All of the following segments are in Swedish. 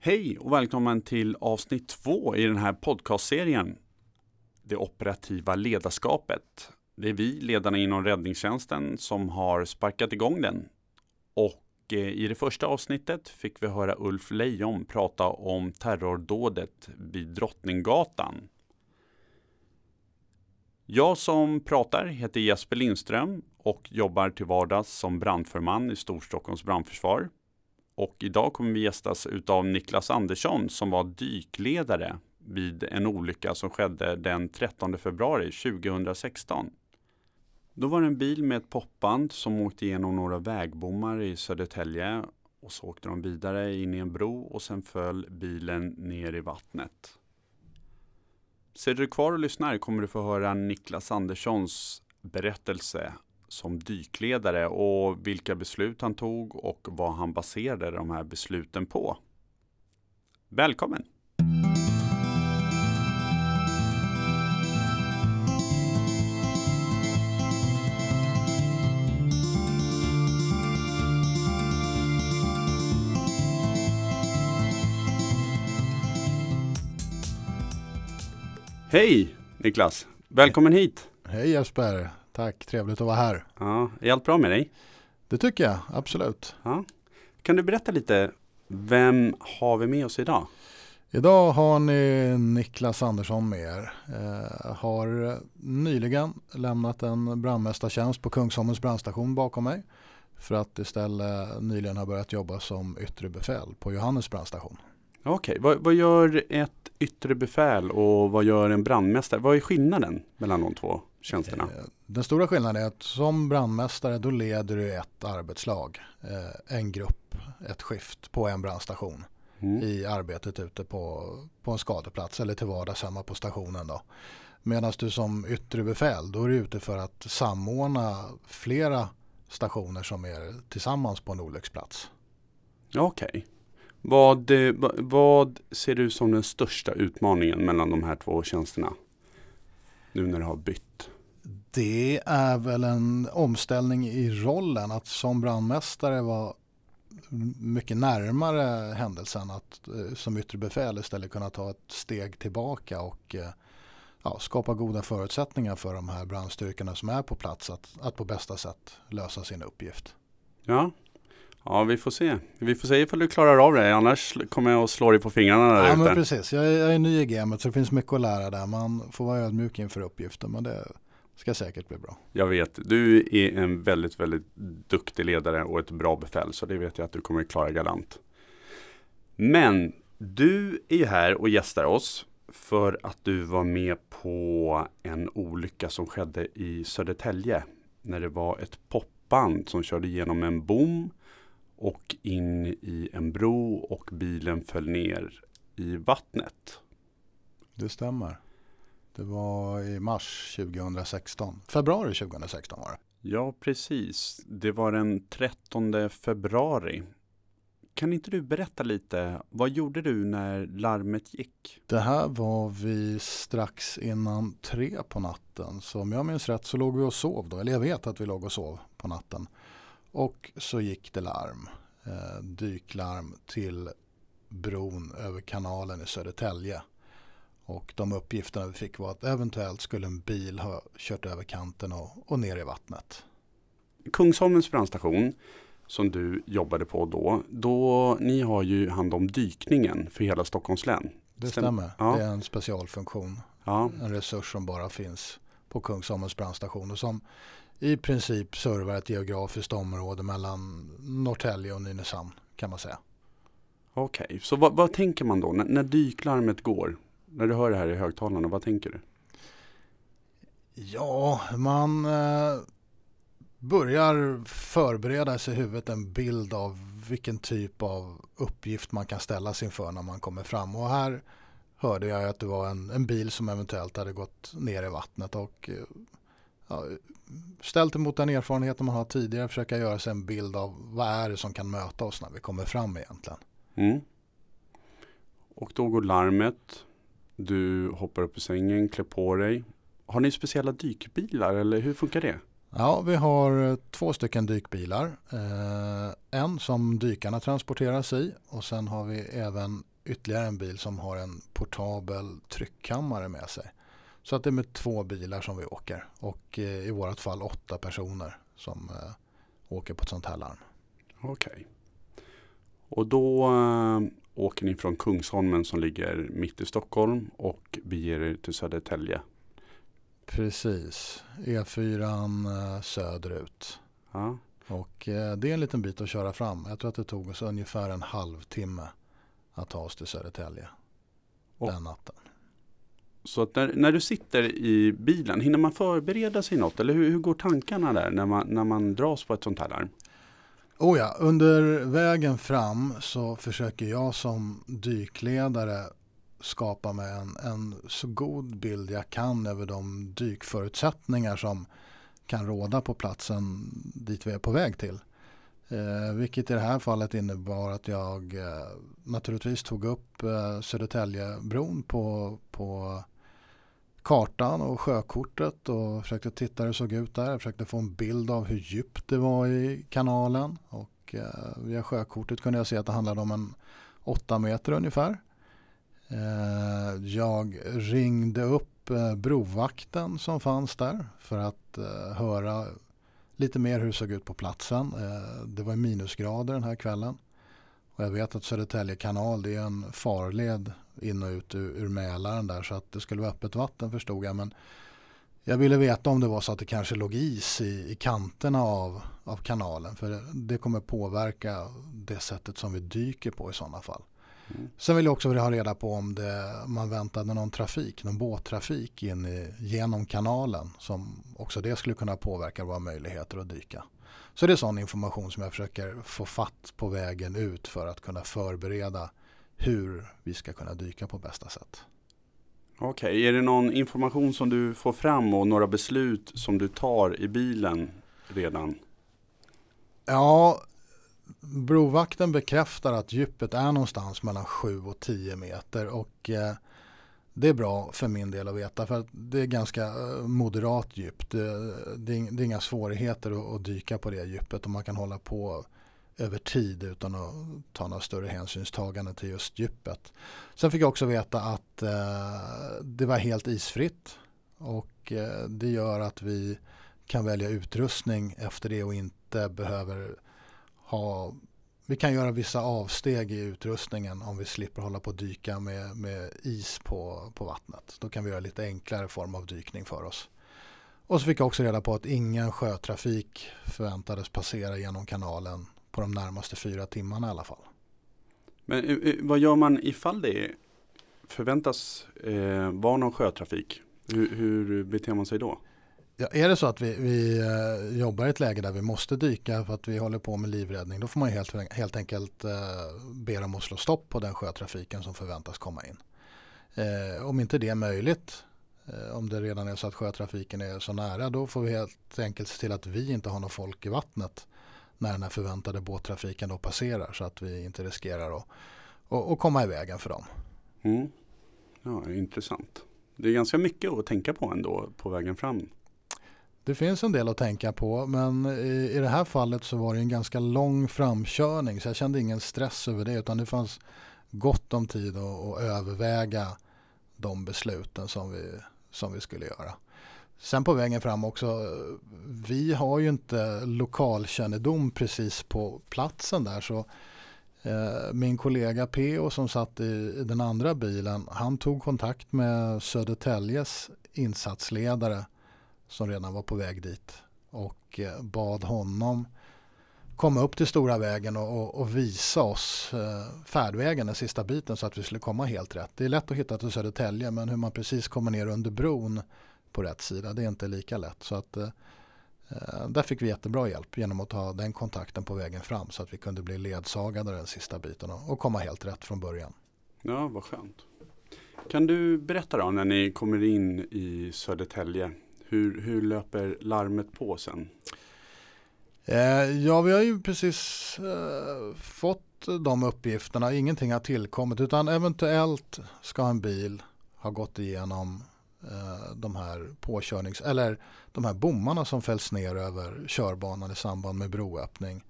Hej och välkommen till avsnitt två i den här podcastserien. Det operativa ledarskapet. Det är vi, ledarna inom räddningstjänsten, som har sparkat igång den. Och eh, i det första avsnittet fick vi höra Ulf Lejon prata om terrordådet vid Drottninggatan. Jag som pratar heter Jesper Lindström och jobbar till vardags som brandförman i Storstockholms brandförsvar. Och idag kommer vi gästas utav Niklas Andersson som var dykledare vid en olycka som skedde den 13 februari 2016. Då var det en bil med ett popband som åkte igenom några vägbommar i Södertälje och så åkte de vidare in i en bro och sen föll bilen ner i vattnet. Sitter du kvar och lyssnar kommer du få höra Niklas Anderssons berättelse som dykledare och vilka beslut han tog och vad han baserade de här besluten på. Välkommen! Hej Niklas! Välkommen hit! Hej Jesper! Tack, trevligt att vara här. Ja, är allt bra med dig? Det tycker jag, absolut. Ja. Kan du berätta lite, vem har vi med oss idag? Idag har ni Niklas Andersson med er. Eh, har nyligen lämnat en brandmästartjänst på Kungsholmens brandstation bakom mig. För att istället nyligen ha börjat jobba som yttre befäl på Johannes brandstation. Okej, okay. vad, vad, gör ett yttre befäl och vad gör en brandmästare? Vad är skillnaden mellan de två tjänsterna? Eh, den stora skillnaden är att som brandmästare då leder du ett arbetslag, eh, en grupp, ett skift på en brandstation mm. i arbetet ute på, på en skadeplats eller till vardags hemma på stationen. Medan du som yttre befäl då är du ute för att samordna flera stationer som är tillsammans på en olycksplats. Okej. Okay. Vad, eh, vad ser du som den största utmaningen mellan de här två tjänsterna? Nu när du har bytt. Det är väl en omställning i rollen att som brandmästare vara mycket närmare händelsen att eh, som yttre befäl istället kunna ta ett steg tillbaka och eh, ja, skapa goda förutsättningar för de här brandstyrkorna som är på plats att, att på bästa sätt lösa sin uppgift. Ja, Ja, vi får se. Vi får se ifall du klarar av det. Annars kommer jag att slå dig på fingrarna där Ja, ute. men precis. Jag är, jag är ny i gamet så det finns mycket att lära där. Man får vara ödmjuk inför uppgiften. Men det ska säkert bli bra. Jag vet. Du är en väldigt, väldigt duktig ledare och ett bra befäl. Så det vet jag att du kommer klara galant. Men du är här och gästar oss för att du var med på en olycka som skedde i Södertälje. När det var ett popband som körde igenom en bom och in i en bro och bilen föll ner i vattnet. Det stämmer. Det var i mars 2016. Februari 2016 var det. Ja, precis. Det var den 13 februari. Kan inte du berätta lite, vad gjorde du när larmet gick? Det här var vi strax innan tre på natten. Så om jag minns rätt så låg vi och sov då. Eller jag vet att vi låg och sov på natten. Och så gick det larm, eh, dyklarm till bron över kanalen i Södertälje. Och de uppgifterna vi fick var att eventuellt skulle en bil ha kört över kanten och, och ner i vattnet. Kungsholmens brandstation som du jobbade på då, då ni har ju hand om dykningen för hela Stockholms län. Det stämmer. Ja. Det är en specialfunktion. Ja. En resurs som bara finns på Kungsholmens brandstation och som i princip servar ett geografiskt område mellan Norrtälje och Nynäshamn kan man säga. Okej, okay. så vad, vad, tänker man då när, när dyklarmet går? När du hör det här i högtalarna, vad tänker du? Ja, man eh, börjar förbereda sig i huvudet en bild av vilken typ av uppgift man kan ställa sig inför när man kommer fram. Och här hörde jag att det var en, en bil som eventuellt hade gått ner i vattnet och eh, ja, ställt emot den erfarenheten man har tidigare försöka göra sig en bild av vad är det som kan möta oss när vi kommer fram egentligen. Mm. Och då går larmet. Du hoppar upp i sängen, klär på dig. Har ni speciella dykbilar eller hur funkar det? Ja, vi har två stycken dykbilar. Eh, en som dykarna transporteras i och sen har vi även ytterligare en bil som har en portabel tryckkammare med sig. Så att det är med två bilar som vi åker och eh, i vårt fall åtta personer som eh, åker på ett sånt här larm. Okej. Okay. Och då äh, åker ni från Kungsholmen som ligger mitt i Stockholm och beger er till Södertälje. Precis, E4 äh, söderut. Ja. Och det är en liten bit att köra fram. Jag tror att det tog oss ungefär en halvtimme att ta oss till Södertälje och, den natten. Så att när, när, du sitter i bilen, hinner man förbereda sig något? Eller hur, hur går tankarna där när man, när man dras på ett sånt här larm? Oh ja, under vägen fram så försöker jag som dykledare skapa mig en, en så god bild jag kan över de dykförutsättningar som kan råda på platsen dit vi är på väg till. Eh, vilket i det här fallet innebar att jag eh, naturligtvis tog upp eh, Södertäljebron på, på kartan och sjökortet och försökte titta hur det såg ut där. Jag försökte få en bild av hur djupt det var i kanalen och eh, via sjökortet kunde jag se att det handlade om en åtta meter ungefär. Eh, jag ringde upp eh, brovakten som fanns där för att eh, höra lite mer hur det såg ut på platsen. Eh, det var minusgrader den här kvällen. Och jag vet att Södertälje kanal det är en farled in och ut ur, ur Mälaren där så att det skulle vara öppet vatten förstod jag. Men jag ville veta om det var så att det kanske låg is i, i kanterna av, av kanalen för det kommer påverka det sättet som vi dyker på i sådana fall. Mm. Sen vill jag också ha reda på om det, man väntade någon trafik, någon båttrafik in i, genom kanalen som också det skulle kunna påverka våra möjligheter att dyka. Så det är sån information som jag försöker få fatt på vägen ut för att kunna förbereda hur vi ska kunna dyka på bästa sätt. Okej, okay. är det någon information som du får fram och några beslut som du tar i bilen redan? Ja, brovakten bekräftar att djupet är någonstans mellan 7 och 10 meter och eh, det är bra för min del att veta för att det är ganska eh, moderat djup. Det, det, är inga svårigheter att, dyka på det djupet och man kan hålla på över tid utan att ta några större hänsynstagande till just djupet. Sen fick jag också veta att eh, det var helt isfritt och eh, det gör att vi kan välja utrustning efter det och inte behöver ha vi kan göra vissa avsteg i utrustningen om vi slipper hålla på och dyka med, med is på, på vattnet. Då kan vi göra lite enklare form av dykning för oss. Och så fick jag också reda på att ingen sjötrafik förväntades passera genom kanalen på de närmaste fyra timmarna i alla fall. Men eh, eh, vad gör man ifall det förväntas eh, vara någon sjötrafik? Hur, hur beter man sig då? Ja, är det så att vi, vi uh, jobbar i ett läge där vi måste dyka för att vi håller på med livräddning då får man helt, helt enkelt uh, be dem att slå stopp på den sjötrafiken som förväntas komma in. Uh, om inte det är möjligt, om det redan är så att sjötrafiken är så nära då får vi helt enkelt se till att vi inte har något folk i vattnet när den här förväntade båttrafiken då passerar så att vi inte riskerar att, att, att komma i vägen för dem. Mm. Ja, intressant. Det är ganska mycket att tänka på ändå på vägen fram. Det finns en del att tänka på men i, i det här fallet så var det en ganska lång framkörning så jag kände ingen stress över det utan det fanns gott om tid att, att överväga de besluten som vi, som vi skulle göra. Sen på vägen fram också, vi har ju inte lokalkännedom precis på platsen där så eh, min kollega P.O. som satt i, den andra bilen, han tog kontakt med Södertäljes insatsledare som redan var på väg dit och eh, bad honom komma upp till stora vägen och, och, och visa oss eh, färdvägen den sista biten så att vi skulle komma helt rätt. Det är lätt att hitta till Södertälje men hur man precis kommer ner under bron på rätt sida det är inte lika lätt. Så att, eh, där fick vi jättebra hjälp genom att ta den kontakten på vägen fram så att vi kunde bli ledsagade den sista biten och, komma helt rätt från början. Ja, vad skönt. Kan du berätta då när ni kommer in i Södertälje hur, hur löper larmet på sen? Eh, ja, vi har ju precis eh, fått de uppgifterna. Ingenting har tillkommit utan eventuellt ska en bil ha gått igenom Eh, de här påkörnings eller de här bommarna som fälls ner över körbanan i samband med broöppning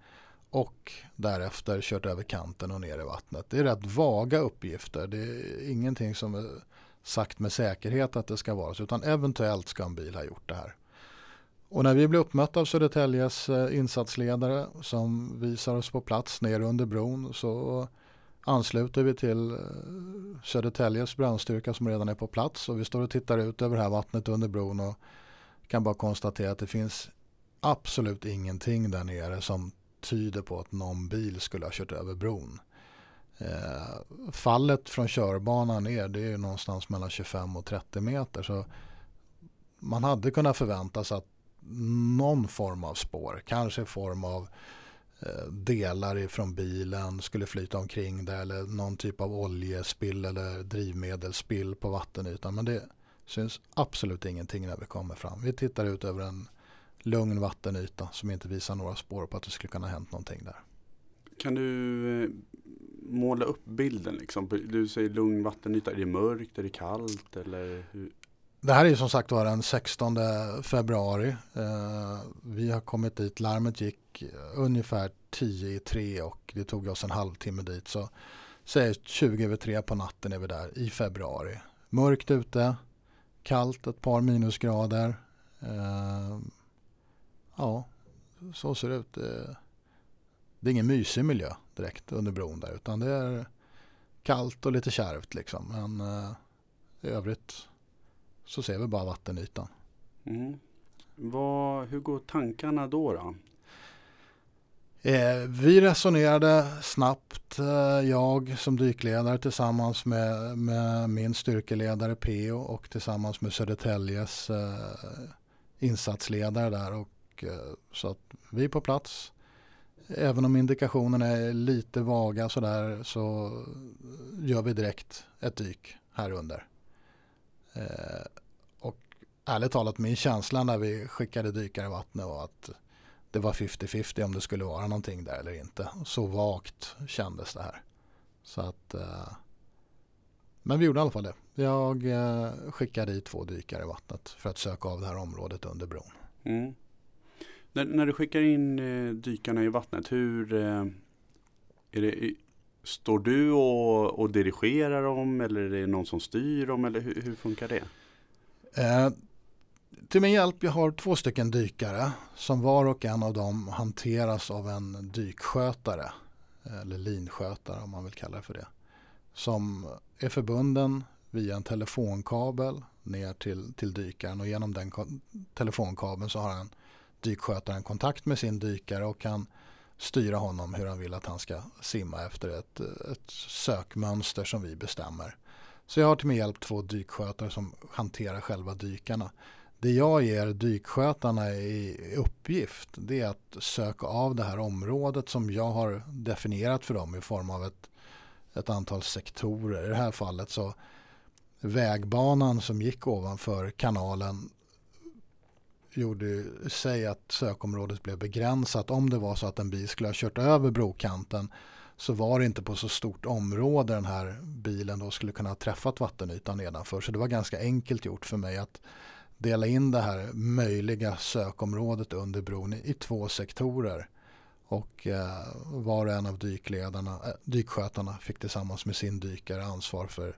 och därefter kört över kanten och ner i vattnet. Det är rätt vaga uppgifter. Det är ingenting som är sagt med säkerhet att det ska vara så utan eventuellt ska en bil ha gjort det här. Och när vi blir uppmötta av Södertäljes eh, insatsledare som visar oss på plats ner under bron så ansluter vi till eh, Södertäljes brandstyrka som redan är på plats och vi står och tittar ut över det här vattnet under bron och kan bara konstatera att det finns absolut ingenting där nere som tyder på att någon bil skulle ha kört över bron. Eh, fallet från körbanan ner det är någonstans mellan 25 och 30 meter så man hade kunnat förvänta sig att någon form av spår, kanske i form av eh, Eh, delar ifrån bilen skulle flyta omkring där eller någon typ av oljespill eller drivmedelsspill på vattenytan. Men det syns absolut ingenting när vi kommer fram. Vi tittar ut över en lugn vattenyta som inte visar några spår på att det skulle kunna ha hänt någonting där. Kan du eh, måla upp bilden? Liksom? Du säger lugn vattenyta. Är det mörkt? Är det kallt? Eller hur? Det här är som sagt var den 16 februari. Eh, vi har kommit dit. Larmet gick ungefär 10 i 3 och det tog oss en halvtimme dit. Så säg 20 över 3 på natten är vi där i februari. Mörkt ute, kallt, ett par minusgrader. Eh, ja, så ser det ut. Eh, det är ingen mysig miljö direkt under bron där utan det är kallt och lite kärvt liksom. Men eh, i övrigt så ser vi bara vattenytan. Mm. Vad, hur går tankarna då? då? Eh, vi resonerade snabbt, eh, jag som dykledare tillsammans med, med min styrkeledare Peo och tillsammans med Södertäljes eh, insatsledare där. Och, eh, så att vi är på plats. Även om indikationerna är lite vaga sådär så gör vi direkt ett dyk här under. Eh, och ärligt talat min känsla när vi skickade dykare i vattnet var att det var 50-50 om det skulle vara någonting där eller inte. Så vagt kändes det här. Så att, eh, men vi gjorde i alla fall det. Jag eh, skickade i två dykare i vattnet för att söka av det här området under bron. Mm. När, när, du skickar in eh, dykarna i vattnet, hur eh, är det, står du och, och, dirigerar dem eller är det någon som styr dem eller hur, hur funkar det? Eh, till min hjälp, jag har två stycken dykare som var och en av dem hanteras av en dykskötare eller linskötare om man vill kalla det för det. Som är förbunden via en telefonkabel ner till, till dykaren och genom den telefonkabeln så har han dykskötaren kontakt med sin dykare och kan styra honom hur han vill att han ska simma efter ett, ett sökmönster som vi bestämmer. Så jag har till min hjälp två dykskötare som hanterar själva dykarna. Det jag ger dykskötarna i uppgift det är att söka av det här området som jag har definierat för dem i form av ett, ett antal sektorer. I det här fallet så vägbanan som gick ovanför kanalen gjorde sig att sökområdet blev begränsat. Om det var så att en bil skulle ha kört över brokanten så var det inte på så stort område den här bilen då skulle kunna ha träffat vattenytan nedanför. Så det var ganska enkelt gjort för mig att dela in det här möjliga sökområdet under bron i, två sektorer. Och eh, var och en av dykledarna, äh, dykskötarna fick tillsammans med sin dykare ansvar för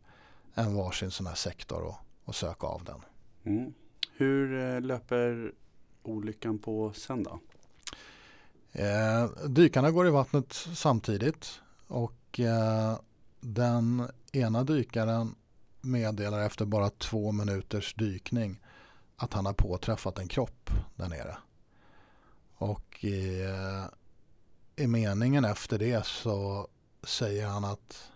en varsin sån här sektor och, och söka av den. Mm. Hur eh, löper olyckan på sen då? Eh, dykarna går i vattnet samtidigt och eh, den ena dykaren meddelar efter bara två minuters dykning att han har påträffat en kropp där nere. Och i, eh, i meningen efter det så säger han att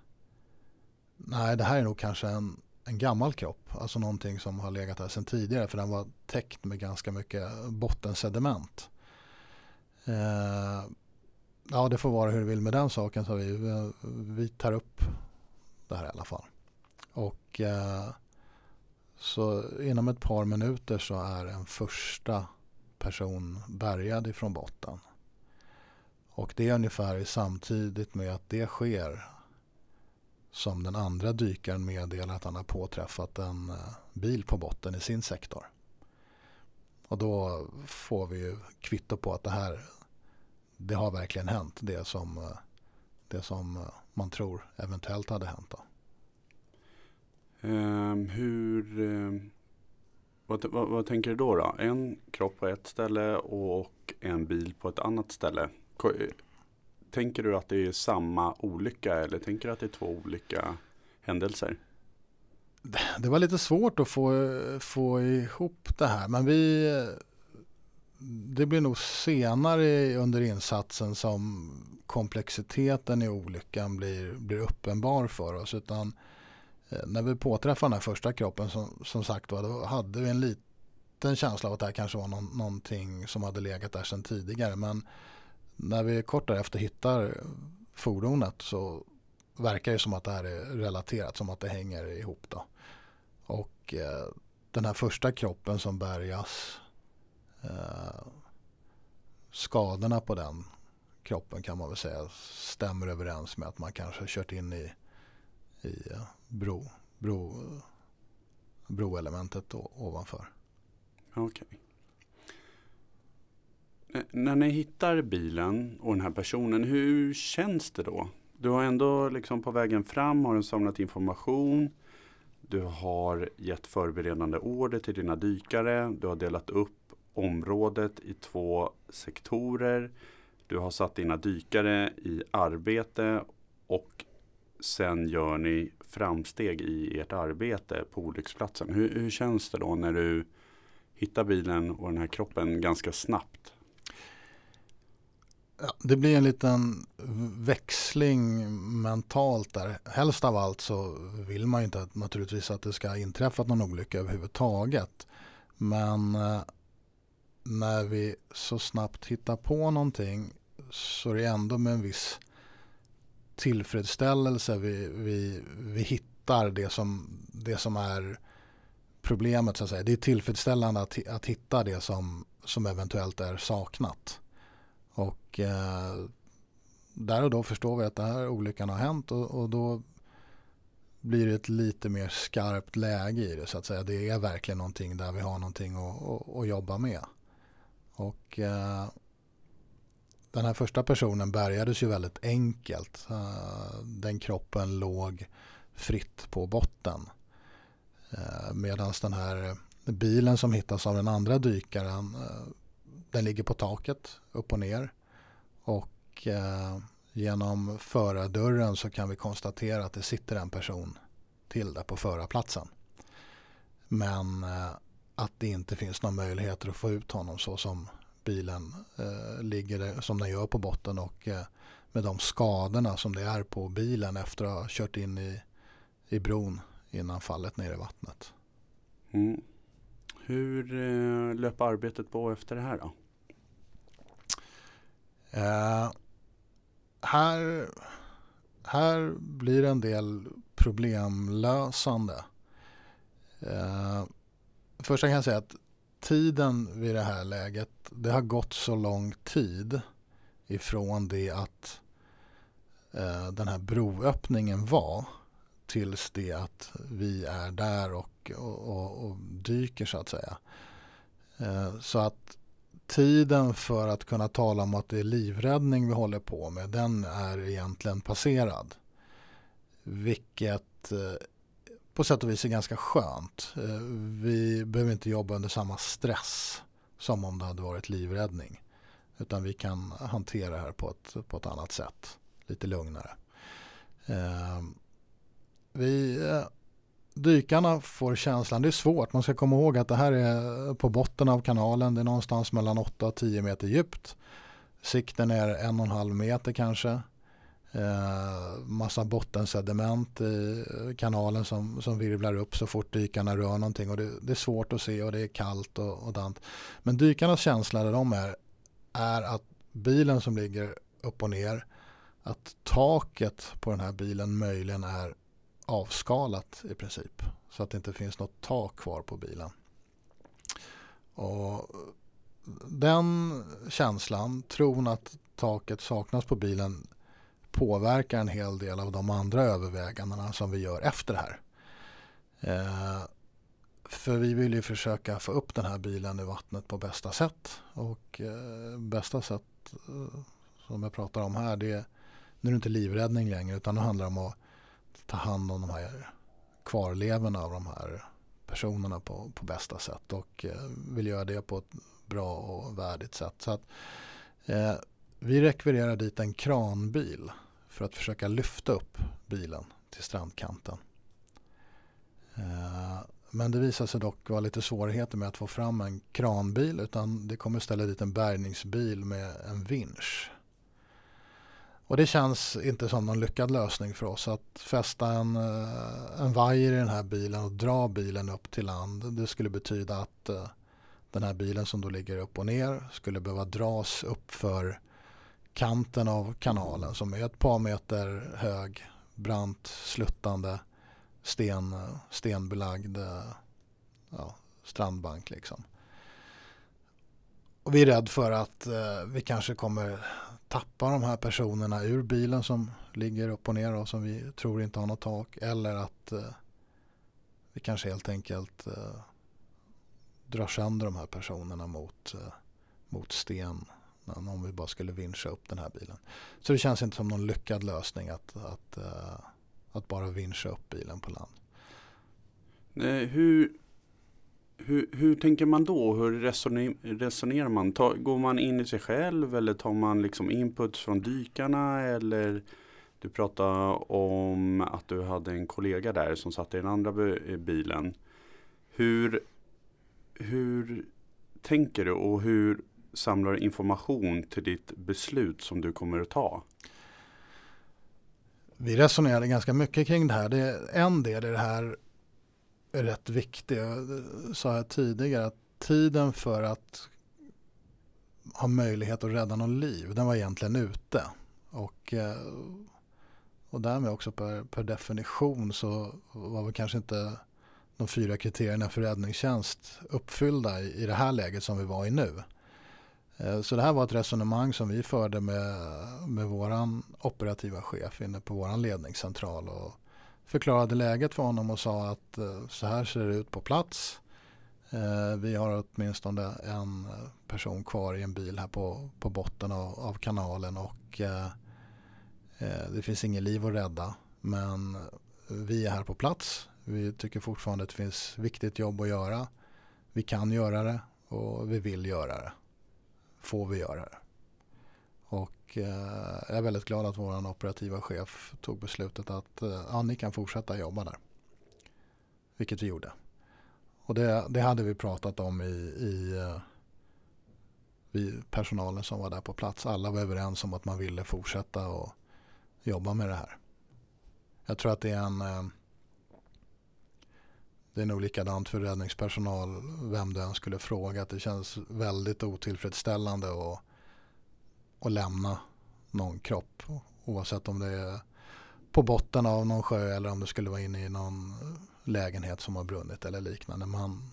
nej det här är nog kanske en en gammal kropp, alltså någonting som har legat där sedan tidigare för den var täckt med ganska mycket bottensediment. Eh, ja, det får vara hur det vill med den saken så vi, vi tar upp det här i alla fall. Och eh, så inom ett par minuter så är en första person bärgad ifrån botten. Och det är ungefär samtidigt med att det sker som den andra dykaren meddelar att han har påträffat en eh, bil på botten i sin sektor. Och då får vi ju kvitto på att det här det har verkligen hänt. Det som, eh, det som eh, man tror eventuellt hade hänt. Då. Um, hur, um, vad, vad, vad, tänker du då, då? En kropp på ett ställe och en bil på ett annat ställe. Tänker du att det är samma olycka eller tänker du att det är två olika händelser? Det var lite svårt att få, få ihop det här men vi det blir nog senare under insatsen som komplexiteten i olyckan blir, blir uppenbar för oss. Utan eh, när vi påträffade den här första kroppen som, som sagt var, då hade vi en liten känsla av att det här kanske var någon, någonting som hade legat där sedan tidigare. Men när vi kort därefter hittar fordonet så verkar det som att det här är relaterat, som att det hänger ihop. Då. Och eh, den här första kroppen som bärgas eh, skadorna på den kroppen kan man väl säga stämmer överens med att man kanske kört in i, i eh, bro, bro, broelementet ovanför. Okej. Okay. Eh, när ni hittar bilen och den här personen, hur känns det då? Du har ändå liksom på vägen fram har du samlat information. Du har gett förberedande order till dina dykare. Du har delat upp området i två sektorer. Du har satt dina dykare i arbete och sen gör ni framsteg i ert arbete på olycksplatsen. Hur, hur känns det då när du hittar bilen och den här kroppen ganska snabbt? Ja, det blir en liten växling mentalt där. Helst av allt så vill man ju inte att, naturligtvis att det ska inträffa någon olycka överhuvudtaget. Men eh, när vi så snabbt hittar på någonting så är det ändå med en viss tillfredsställelse vi, vi, vi hittar det som, det som är problemet. Så att säga. Det är tillfredsställande att, att hitta det som, som eventuellt är saknat. Och eh, där och då förstår vi att den här olyckan har hänt och, och, då blir det ett lite mer skarpt läge i det så att säga. Det är verkligen någonting där vi har någonting att, att, att jobba med. Och eh, den här första personen bärgades ju väldigt enkelt. Eh, den kroppen låg fritt på botten. Eh, Medan den här bilen som hittas av den andra dykaren eh, den ligger på taket upp och ner. Och eh, genom förardörren så kan vi konstatera att det sitter en person till där på förarplatsen. Men eh, att det inte finns några möjligheter att få ut honom så som bilen eh, ligger som den gör på botten och eh, med de skadorna som det är på bilen efter att ha kört in i, i bron innan fallet ner i vattnet. Mm. Hur eh, löper arbetet på efter det här då? Eh, här, här blir det en del problemlösande. Eh, första kan jag säga att tiden vid det här läget, det har gått så lång tid ifrån det att eh, den här broöppningen var tills det att vi är där och, och, och, och dyker så att säga. Eh, så att tiden för att kunna tala om att det är livräddning vi håller på med, den är egentligen passerad. Vilket eh, på sätt och vis är ganska skönt. Eh, vi behöver inte jobba under samma stress som om det hade varit livräddning. Utan vi kan hantera det här på ett, på ett annat sätt. Lite lugnare. Eh, vi, dykarna får känslan, det är svårt, man ska komma ihåg att det här är på botten av kanalen, det är någonstans mellan 8 och 10 meter djupt. Sikten är en och en halv meter kanske. Eh, massa bottensediment i kanalen som, som virvlar upp så fort dykarna rör någonting och det, det är svårt att se och det är kallt och, och dant. Men dykarnas känsla där de är, är att bilen som ligger upp och ner, att taket på den här bilen möjligen är avskalat i princip. Så att det inte finns något tak kvar på bilen. Och den känslan, tron att taket saknas på bilen påverkar en hel del av de andra övervägandena som vi gör efter det här. Eh, för vi vill ju försöka få upp den här bilen i vattnet på bästa sätt. Och eh, bästa sätt eh, som jag pratar om här det är, nu är det inte livräddning längre utan det handlar om att ta hand om de här kvarlevorna av de här personerna på, på bästa sätt och eh, vill göra det på ett bra och värdigt sätt. Så att, eh, vi rekvirerar dit en kranbil för att försöka lyfta upp bilen till strandkanten. Eh, men det visar sig dock vara lite svårigheter med att få fram en kranbil utan det kommer istället dit en bärgningsbil med en vinsch. Och det känns inte som någon lyckad lösning för oss att fästa en, eh, en vajer i den här bilen och dra bilen upp till land. Det skulle betyda att eh, den här bilen som då ligger upp och ner skulle behöva dras upp för kanten av kanalen som är ett par meter hög, brant, sluttande, sten, stenbelagd eh, ja, strandbank. Liksom. Och vi är rädd för att eh, vi kanske kommer tappa de här personerna ur bilen som ligger upp och ner och som vi tror inte har något tak. Eller att eh, vi kanske helt enkelt eh, drar sönder de här personerna mot, eh, mot sten om vi bara skulle vinscha upp den här bilen. Så det känns inte som någon lyckad lösning att, att, eh, att bara vinscha upp bilen på land. Hur, hur, hur tänker man då? Hur resonerar man? Ta, går man in i sig själv eller tar man liksom input från dykarna? Eller du pratade om att du hade en kollega där som satt i den andra eh, bilen. Hur, hur tänker du och hur samlar information till ditt beslut som du kommer att ta? Vi resonerade ganska mycket kring det här. Det, en del i det här rätt viktig. Jag sa jag tidigare att tiden för att ha möjlighet att rädda någon liv, den var egentligen ute. Och, eh, och därmed också per, per definition så var väl kanske inte de fyra kriterierna för räddningstjänst uppfyllda i, i det här läget som vi var i nu. Eh, så det här var ett resonemang som vi förde med, med vår operativa chef inne på vår ledningscentral och förklarade läget för honom och sa att eh, så här ser det ut på plats. Eh, vi har åtminstone en person kvar i en bil här på, på botten av, av kanalen och eh, det finns inget liv att rädda. Men vi är här på plats. Vi tycker fortfarande att det finns viktigt jobb att göra. Vi kan göra det och vi vill göra det får vi göra det. Och eh, jag är väldigt glad att vår operativa chef tog beslutet att eh, ja, ni kan fortsätta jobba där. Vilket vi gjorde. Och det, det hade vi pratat om i, i eh, vi personalen som var där på plats. Alla var överens om att man ville fortsätta och jobba med det här. Jag tror att det är en det är nog likadant för räddningspersonal vem du än skulle fråga. Att det känns väldigt otillfredsställande och att lämna någon kropp. Oavsett om det är på botten av någon sjö eller om det skulle vara inne i någon lägenhet som har brunnit eller liknande. Man,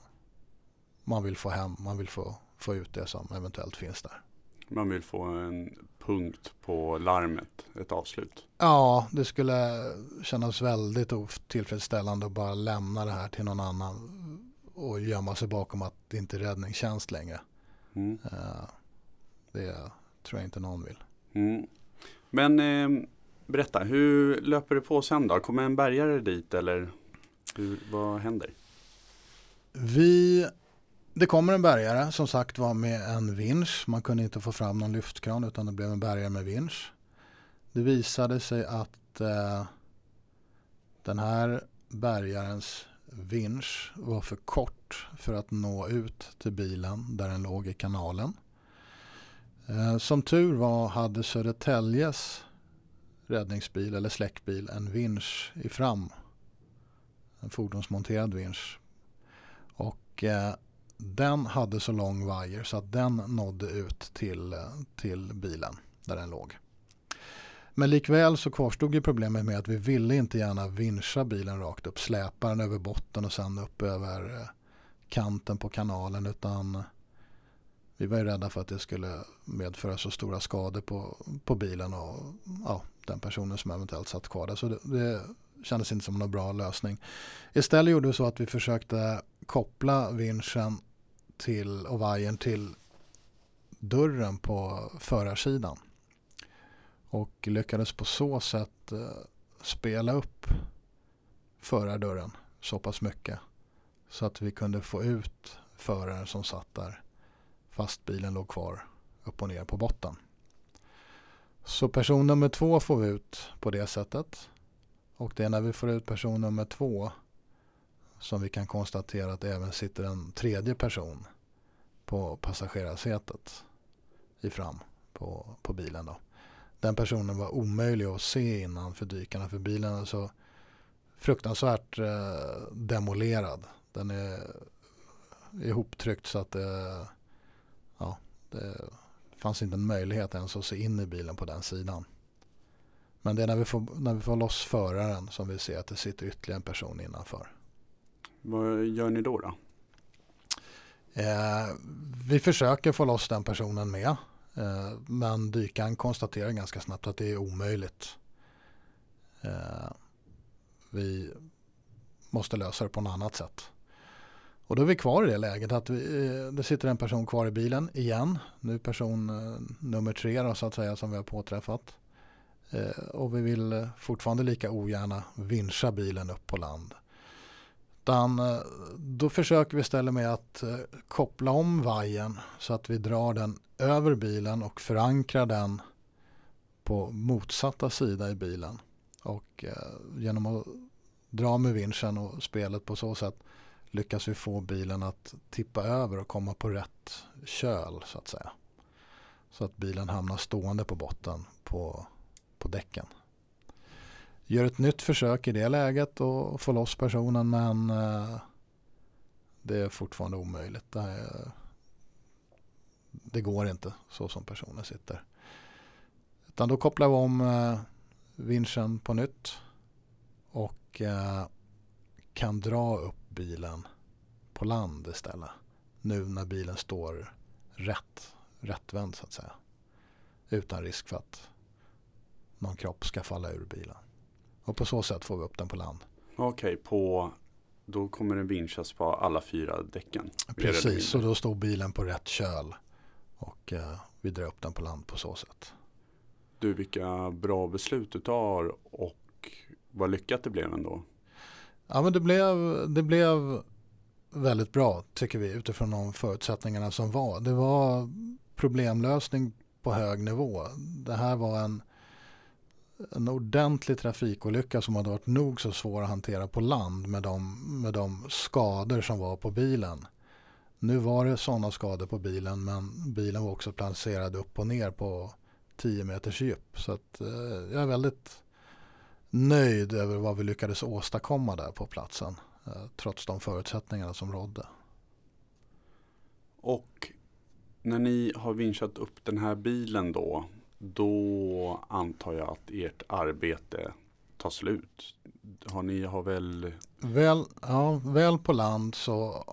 man vill få hem, man vill få, få ut det som eventuellt finns där. Man vill få en punkt på larmet, ett avslut? Ja, det skulle kännas väldigt otillfredsställande att bara lämna det här till någon annan och gömma sig bakom att det inte är räddningstjänst längre. Mm. Eh, det tror jag inte någon vill. Mm. Men eh, berätta, hur löper det på sen då? Kommer en bärgare dit eller hur, vad händer? Vi det kommer en bärgare som sagt var med en vinsch. Man kunde inte få fram någon lyftkran utan det blev en bärgare med vinsch. Det visade sig att eh, den här bärgarens vinsch var för kort för att nå ut till bilen där den låg i kanalen. Eh, som tur var hade Södertäljes räddningsbil eller släckbil en vinsch i fram. En fordonsmonterad vinsch. Och eh, den hade så lång vajer så att den nådde ut till, eh, till bilen där den låg. Men likväl så kvarstod ju problemet med att vi ville inte gärna vinscha bilen rakt upp, släpa den över botten och sen upp över eh, kanten på kanalen utan vi var ju rädda för att det skulle medföra så stora skador på, på bilen och ja, den personen som eventuellt satt kvar där. Så det, det kändes inte som någon bra lösning. Istället gjorde vi så att vi försökte koppla vinschen till, och vajern till dörren på förarsidan. Och lyckades på så sätt eh, spela upp förardörren så pass mycket så att vi kunde få ut föraren som satt där fast bilen låg kvar upp och ner på botten. Så person nummer två får vi ut på det sättet. Och det är när vi får ut person nummer två som vi kan konstatera att det även sitter en tredje person på passagerarsätet i fram på, på bilen. Då. Den personen var omöjlig att se innan för dykarna för bilen är så fruktansvärt eh, demolerad. Den är ihoptryckt så att det, det fanns inte en möjlighet ens att se in i bilen på den sidan. Men det är när vi får, när vi får loss föraren som vi ser att det sitter ytterligare en person innanför. Vad gör ni då? då? Eh, vi försöker få loss den personen med. Eh, men dykaren konstaterar ganska snabbt att det är omöjligt. Eh, vi måste lösa det på något annat sätt. Och då är vi kvar i det läget att vi, eh, det sitter en person kvar i bilen igen. Nu person eh, nummer tre då, så att säga som vi har påträffat. Eh, och vi vill fortfarande lika ogärna vinscha bilen upp på land. Utan då försöker vi istället med att koppla om vajern så att vi drar den över bilen och förankrar den på motsatta sida i bilen. Och genom att dra med vinschen och spelet på så sätt lyckas vi få bilen att tippa över och komma på rätt köl så att säga. Så att bilen hamnar stående på botten på, på däcken. Gör ett nytt försök i det läget och få loss personen men eh, det är fortfarande omöjligt. Det, är, det, går inte så som personen sitter. Utan då kopplar vi om eh, vinschen på nytt och eh, kan dra upp bilen på land istället. Nu när bilen står rätt, rättvänd så att säga. Utan risk för att någon kropp ska falla ur bilen. Och på så sätt får vi upp den på land. Okej, på då kommer den vinschas på alla fyra däcken? Precis, och då står bilen på rätt köl. Och eh, vi drar upp den på land på så sätt. Du, vilka bra beslut du tar och vad lyckat det blev ändå. Ja men det blev, det blev väldigt bra tycker vi utifrån de förutsättningarna som var. Det var problemlösning på hög nivå. Det här var en, en ordentlig trafikolycka som hade varit nog så svår att hantera på land med de, med de skador som var på bilen. Nu var det sådana skador på bilen men bilen var också placerad upp och ner på 10 meters djup. Så att, eh, jag är väldigt nöjd över vad vi lyckades åstadkomma där på platsen. Eh, trots de förutsättningarna som rådde. Och när ni har vinschat upp den här bilen då, då antar jag att ert arbete tar slut. Har ni har väl? Väl, ja, väl på land så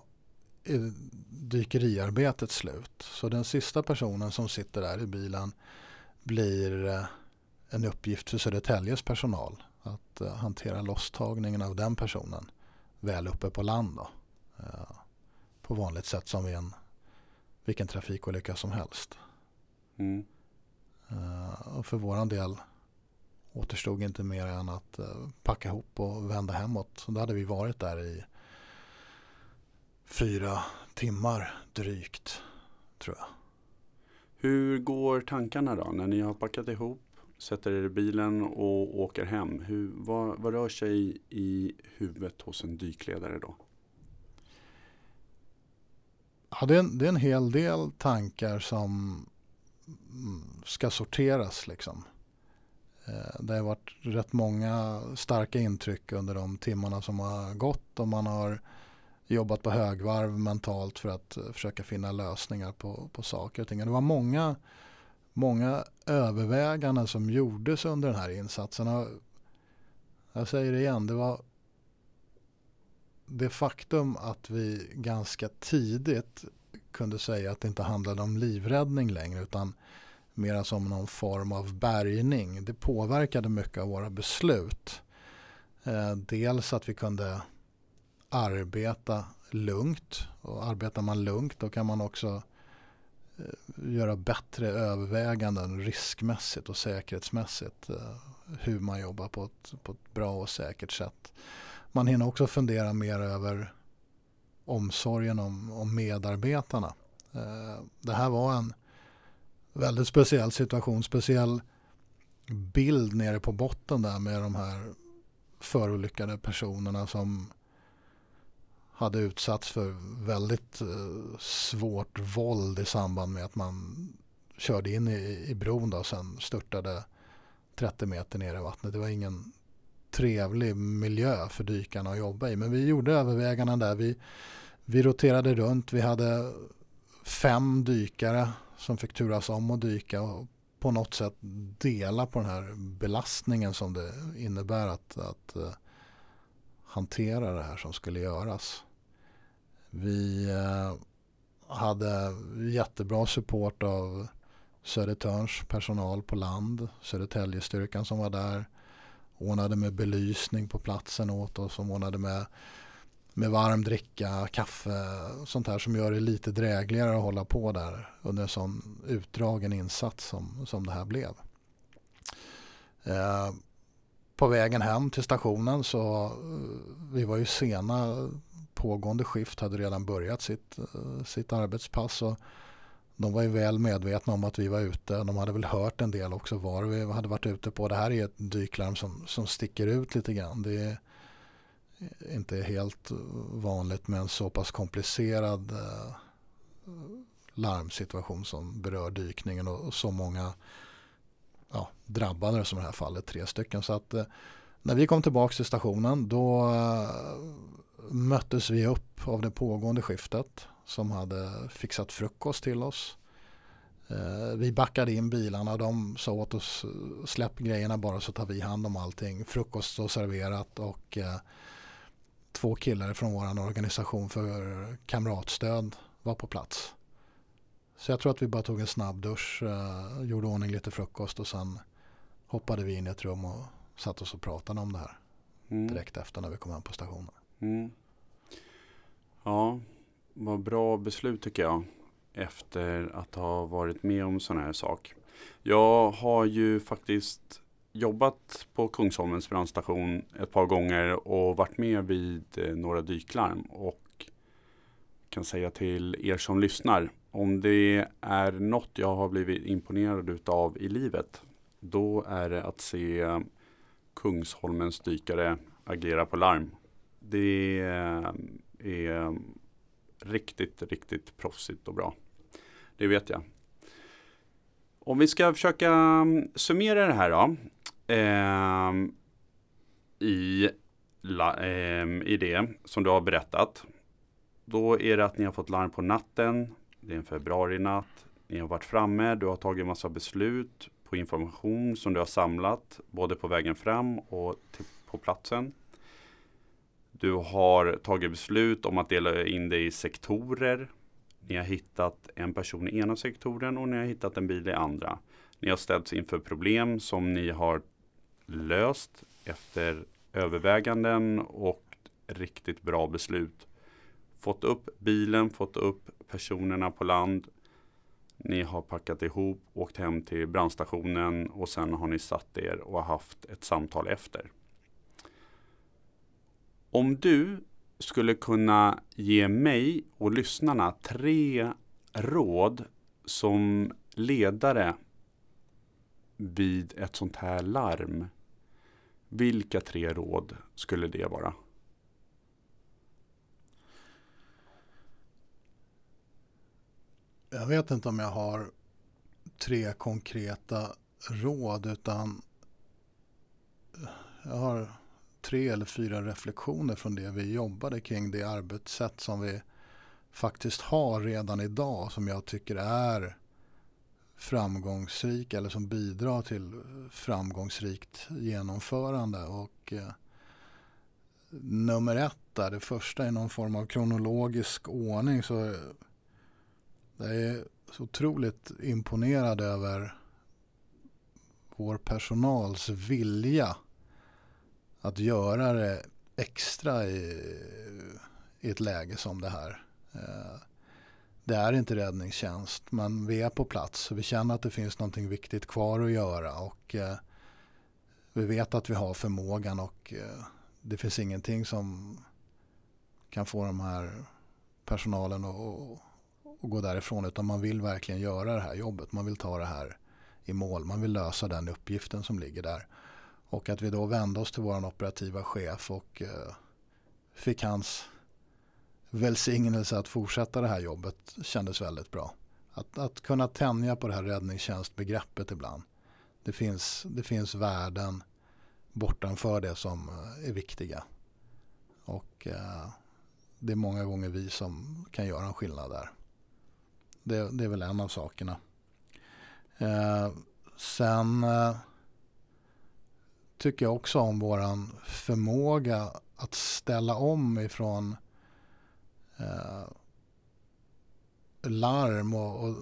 är dykeriarbetet slut. Så den sista personen som sitter där i bilen blir eh, en uppgift för Södertäljes personal att uh, hantera losstagningen av den personen väl uppe på land. Då. Uh, på vanligt sätt som vid en, vilken trafikolycka som helst. Mm. Uh, och för våran del återstod inte mer än att packa ihop och vända hemåt. Så då hade vi varit där i fyra timmar drygt tror jag. Hur går tankarna då när ni har packat ihop sätter er i bilen och åker hem. Hur, vad, vad rör sig i huvudet hos en dykledare då? Ja, det, är en, det är en hel del tankar som mm, ska sorteras. Liksom. Eh, det har varit rätt många starka intryck under de timmarna som har gått och man har jobbat på högvarv mentalt för att eh, försöka finna lösningar på, på saker och ting. Det var många många överväganden som gjordes under den här insatsen. Jag säger det igen, det var det faktum att vi ganska tidigt kunde säga att det inte handlade om livräddning längre utan mera som någon form av bärgning. Det påverkade mycket av våra beslut. Eh, dels att vi kunde arbeta lugnt och arbetar man lugnt då kan man också Eh, göra bättre överväganden riskmässigt och säkerhetsmässigt eh, hur man jobbar på ett, på ett bra och säkert sätt. Man hinner också fundera mer över omsorgen om, om medarbetarna. Eh, det här var en väldigt speciell situation, speciell bild nere på botten där med de här förolyckade personerna som hade utsatts för väldigt eh, svårt våld i samband med att man körde in i, i bron och sen störtade 30 meter ner i vattnet. Det var ingen trevlig miljö för dykarna att jobba i. Men vi gjorde överväganden där. Vi, vi roterade runt. Vi hade fem dykare som fick turas om att dyka och på något sätt dela på den här belastningen som det innebär att, att eh, hantera det här som skulle göras. Vi eh, hade jättebra support av Södertörns personal på land, Södertäljestyrkan som var där, ordnade med belysning på platsen åt oss, som ordnade med med varm dricka, kaffe, sånt här som gör det lite drägligare att hålla på där under en sån utdragen insats som, som det här blev. Eh, på vägen hem till stationen så eh, vi var ju sena, pågående skift hade redan börjat sitt, eh, sitt arbetspass och de var ju väl medvetna om att vi var ute. De hade väl hört en del också var vi hade varit ute på. Det här är ett dyklarm som, som sticker ut lite grann. Det är, inte helt vanligt med en så pass komplicerad eh, larmsituation som berör dykningen och, så många ja, drabbade som i det här fallet, tre stycken. Så att eh, när vi kom tillbaka till stationen då möttes vi upp av det pågående skiftet som hade fixat frukost till oss. Vi backade in bilarna och de sa åt oss släpp grejerna bara så tar vi hand om allting. Frukost står serverat och två killar från vår organisation för kamratstöd var på plats. Så jag tror att vi bara tog en snabb dusch, uh, gjorde ordning lite frukost och sen hoppade vi in i ett rum och satt oss och pratade om det här. Mm. Direkt efter när vi kom hem på stationen. Mm. Ja, vad bra beslut tycker jag. Efter att ha varit med om sån här sak. Jag har ju faktiskt jobbat på Kungsholmens brandstation ett par gånger och varit med vid eh, några dyklarm och kan säga till er som lyssnar om det är något jag har blivit imponerad utav i livet då är det att se Kungsholmens dykare agera på larm. Det eh, är riktigt, riktigt proffsigt och bra. Det vet jag. Om vi ska försöka mm, summera det här då eh, i, la, eh, i det som du har berättat. Då är det att ni har fått larm på natten. Det är en februari-natt. Ni har varit framme. Du har tagit massa beslut på information som du har samlat både på vägen fram och till, på platsen. Du har tagit beslut om att dela in det i sektorer. Ni har hittat en person i ena sektorn och ni har hittat en bil i andra. Ni har ställts inför problem som ni har löst efter överväganden och riktigt bra beslut. Fått upp bilen, fått upp personerna på land. Ni har packat ihop, åkt hem till brandstationen och sen har ni satt er och haft ett samtal efter. Om du skulle kunna ge mig och lyssnarna tre råd som ledare vid ett sånt här larm vilka tre råd skulle det vara? Jag vet inte om jag har tre konkreta råd utan jag har tre eller fyra reflektioner från det vi jobbade kring det arbetssätt som vi faktiskt har redan idag som jag tycker är framgångsrik eller som bidrar till framgångsrikt genomförande. Och eh, nummer ett där, det första i någon form av kronologisk ordning så jag är så otroligt imponerad över vår personals vilja att göra det extra i, i ett läge som det här. Eh, det är inte räddningstjänst men vi är på plats och vi känner att det finns någonting viktigt kvar att göra och eh, vi vet att vi har förmågan och eh, det finns ingenting som kan få de här personalen att, att gå därifrån utan man vill verkligen göra det här jobbet. Man vill ta det här i mål. Man vill lösa den uppgiften som ligger där. Och att vi då vände oss till vår operativa chef och eh, fick hans välsignelse att fortsätta det här jobbet kändes väldigt bra. Att, att kunna tänja på det här räddningstjänstbegreppet ibland. Det finns, det finns värden bortanför det som eh, är viktiga. Och eh, det är många gånger vi som kan göra en skillnad där. Det, det är väl en av sakerna. Eh, sen eh, tycker jag också om våran förmåga att ställa om ifrån eh, larm och, och,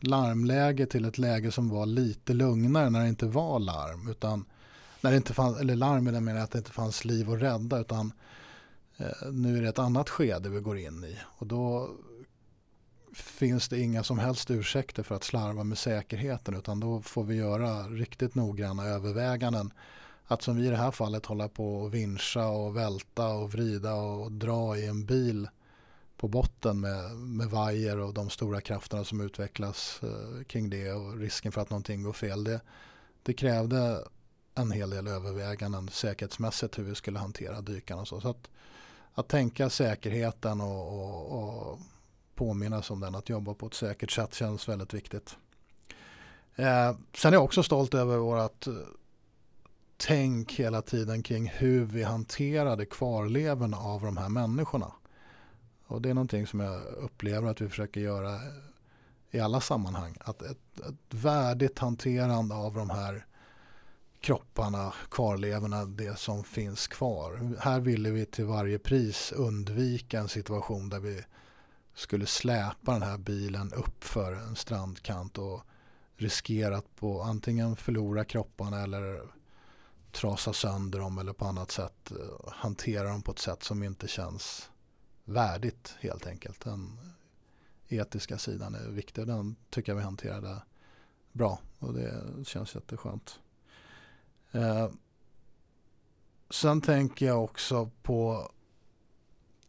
larmläge till ett läge som var lite lugnare när det inte var larm. Utan när det inte fanns, eller larm i den meningen att det inte fanns liv att rädda utan eh, nu är det ett annat skede vi går in i. Och då finns det inga som helst ursäkter för att slarva med säkerheten utan då får vi göra riktigt noggranna överväganden. Att som vi i det här fallet hålla på och vinscha och välta och vrida och dra i en bil på botten med, med vajer och de stora krafterna som utvecklas eh, kring det och risken för att någonting går fel. Det, det krävde en hel del överväganden säkerhetsmässigt hur vi skulle hantera dykarna. Så, så att, att tänka säkerheten och, och, och påminnas om den, att jobba på ett säkert sätt känns väldigt viktigt. Eh, sen är jag också stolt över vårt eh, tänk hela tiden kring hur vi hanterade kvarlevorna av de här människorna. Och det är någonting som jag upplever att vi försöker göra i alla sammanhang. Att ett, ett värdigt hanterande av de här kropparna, kvarlevorna, det som finns kvar. Här ville vi till varje pris undvika en situation där vi skulle släpa den här bilen upp för en strandkant och riskera att på antingen förlora kropparna eller trasa sönder dem eller på annat sätt eh, hantera dem på ett sätt som inte känns värdigt helt enkelt. Den etiska sidan är viktig och den tycker jag vi hanterade bra och det känns jätteskönt. Eh, sen tänker jag också på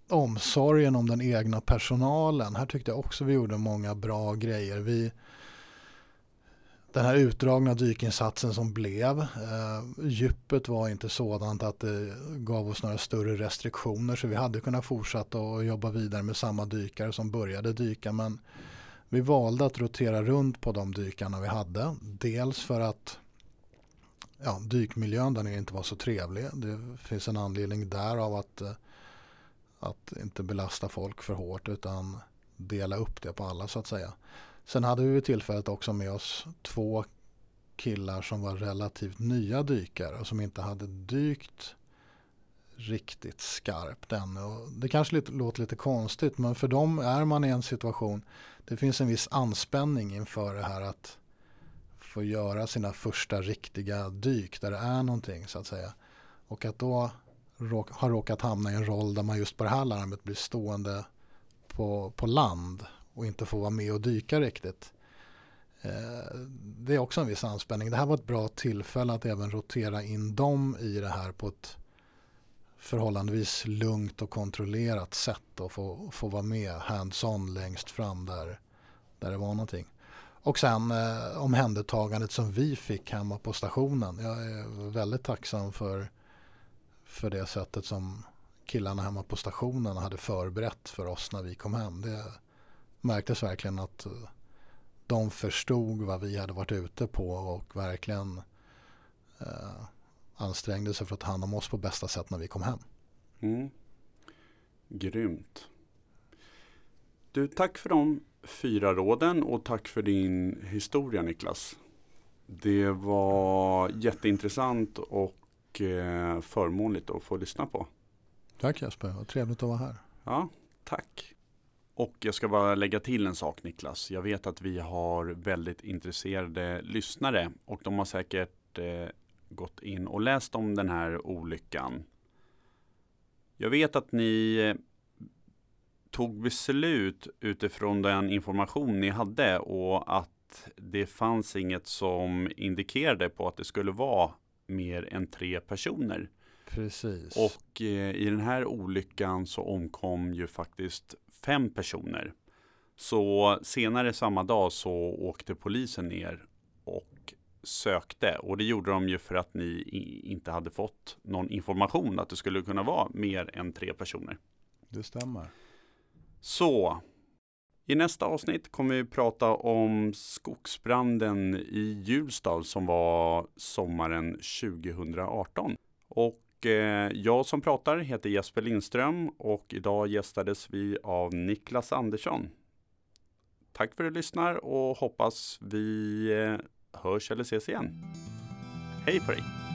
omsorgen om den egna personalen. Här tyckte jag också vi gjorde många bra grejer. Vi, den här utdragna dykinsatsen som blev, eh, djupet var inte sådant att det gav oss några större restriktioner så vi hade kunnat fortsätta och jobba vidare med samma dykare som började dyka men vi valde att rotera runt på de dykarna vi hade. Dels för att ja, dykmiljön där nere inte var så trevlig. Det finns en anledning där av att, eh, att inte belasta folk för hårt utan dela upp det på alla så att säga. Sen hade vi vid tillfället också med oss två killar som var relativt nya dykare och som inte hade dykt riktigt skarpt ännu. Och det kanske lite, låter lite konstigt men för dem är man i en situation, det finns en viss anspänning inför det här att få göra sina första riktiga dyk där det är någonting så att säga. Och att då råk, ha råkat hamna i en roll där man just på det här larmet blir stående på, på land och inte få vara med och dyka riktigt. Eh, det är också en viss anspänning. Det här var ett bra tillfälle att även rotera in dem i det här på ett förhållandevis lugnt och kontrollerat sätt och få, få vara med hands-on längst fram där, där det var någonting. Och sen eh, omhändertagandet som vi fick hemma på stationen. Jag är väldigt tacksam för, för det sättet som killarna hemma på stationen hade förberett för oss när vi kom hem. Det märktes verkligen att eh, de förstod vad vi hade varit ute på och verkligen eh, ansträngde sig för att ta hand om oss på bästa sätt när vi kom hem. Mm. Grymt. Du, tack för de fyra råden och tack för din historia Niklas. Det var jätteintressant och eh, förmånligt att få lyssna på. Tack Jesper, vad trevligt att vara här. Ja, tack. Och jag ska bara lägga till en sak Niklas. Jag vet att vi har väldigt intresserade lyssnare och de har säkert eh, gått in och läst om den här olyckan. Jag vet att ni eh, tog beslut utifrån den information ni hade och att det fanns inget som indikerade på att det skulle vara mer än tre personer. Precis. Och eh, i den här olyckan så omkom ju faktiskt fem personer. Så senare samma dag så åkte polisen ner och sökte. Och det gjorde de ju för att ni inte hade fått någon information att det skulle kunna vara mer än tre personer. Det stämmer. Så i nästa avsnitt kommer vi prata om skogsbranden i Hjulstad som var sommaren 2018. Och Eh, jag som pratar heter Jesper Lindström och idag gästades vi av Niklas Andersson. Tack för att du lyssnar och hoppas vi eh, hörs eller ses igen. Hej på dig!